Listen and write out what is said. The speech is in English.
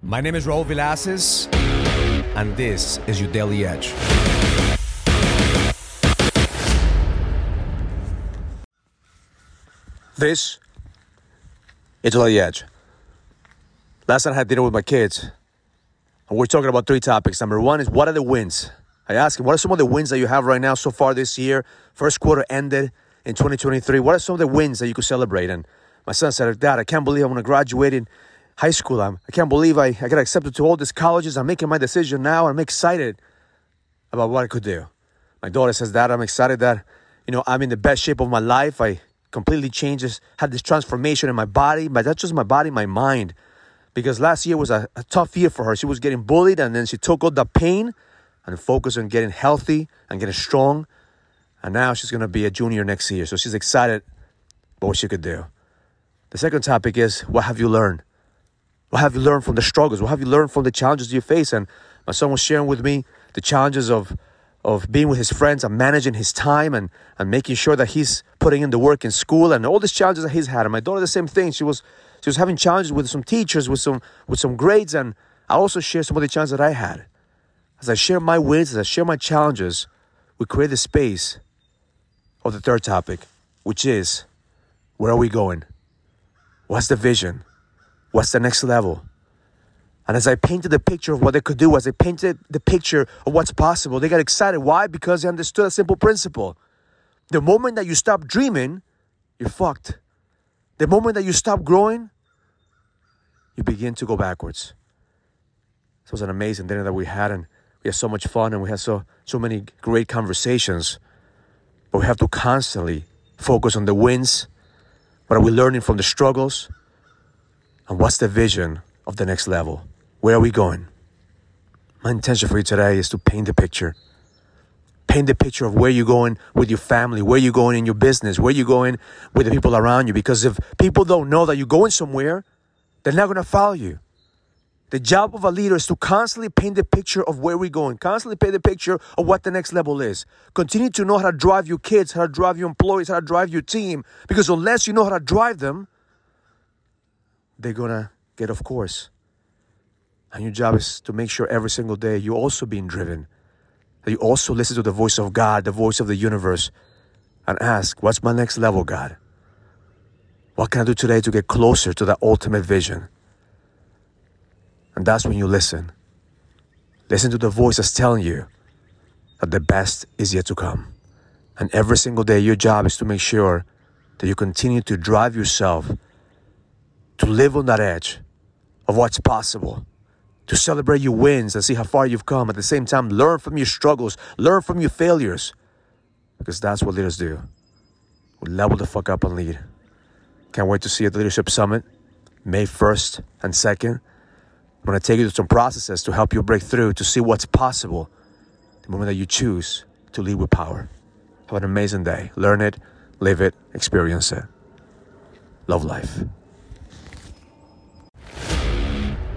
My name is Raul Villacis, and this is your Daily Edge. This is Daily Edge. Last night I had dinner with my kids, and we're talking about three topics. Number one is what are the wins? I asked him, what are some of the wins that you have right now so far this year? First quarter ended in 2023. What are some of the wins that you could celebrate? And my son said, Dad, I can't believe I'm going to graduate in high school. I'm, I can't believe I, I got accepted to all these colleges. I'm making my decision now. I'm excited about what I could do. My daughter says, Dad, I'm excited that, you know, I'm in the best shape of my life. I completely changed, this, had this transformation in my body, but that's just my body, my mind. Because last year was a, a tough year for her. She was getting bullied and then she took all the pain and focused on getting healthy and getting strong. And now she's going to be a junior next year. So she's excited about what she could do. The second topic is what have you learned? What have you learned from the struggles? What have you learned from the challenges you face? And my son was sharing with me the challenges of of being with his friends and managing his time and, and making sure that he's putting in the work in school and all these challenges that he's had. And my daughter the same thing. She was she was having challenges with some teachers, with some with some grades, and I also share some of the challenges that I had. As I share my wins, as I share my challenges, we create the space of the third topic, which is where are we going? What's the vision? What's the next level? And as I painted the picture of what they could do, as I painted the picture of what's possible, they got excited. Why? Because they understood a simple principle. The moment that you stop dreaming, you're fucked. The moment that you stop growing, you begin to go backwards. This was an amazing dinner that we had, and we had so much fun, and we had so so many great conversations. But we have to constantly focus on the wins. What are we learning from the struggles? And what's the vision of the next level? Where are we going? My intention for you today is to paint the picture. Paint the picture of where you're going with your family, where you're going in your business, where you're going with the people around you. Because if people don't know that you're going somewhere, they're not going to follow you. The job of a leader is to constantly paint the picture of where we're going, constantly paint the picture of what the next level is. Continue to know how to drive your kids, how to drive your employees, how to drive your team. Because unless you know how to drive them, they're to get off course. And your job is to make sure every single day you're also being driven, that you also listen to the voice of God, the voice of the universe, and ask, What's my next level, God? What can I do today to get closer to that ultimate vision? And that's when you listen. Listen to the voice that's telling you that the best is yet to come. And every single day, your job is to make sure that you continue to drive yourself to live on that edge of what's possible, to celebrate your wins and see how far you've come. At the same time, learn from your struggles, learn from your failures, because that's what leaders do. We level the fuck up and lead. Can't wait to see you at the Leadership Summit, May 1st and 2nd. I'm to take you through some processes to help you break through to see what's possible the moment that you choose to lead with power. Have an amazing day. Learn it, live it, experience it. Love life.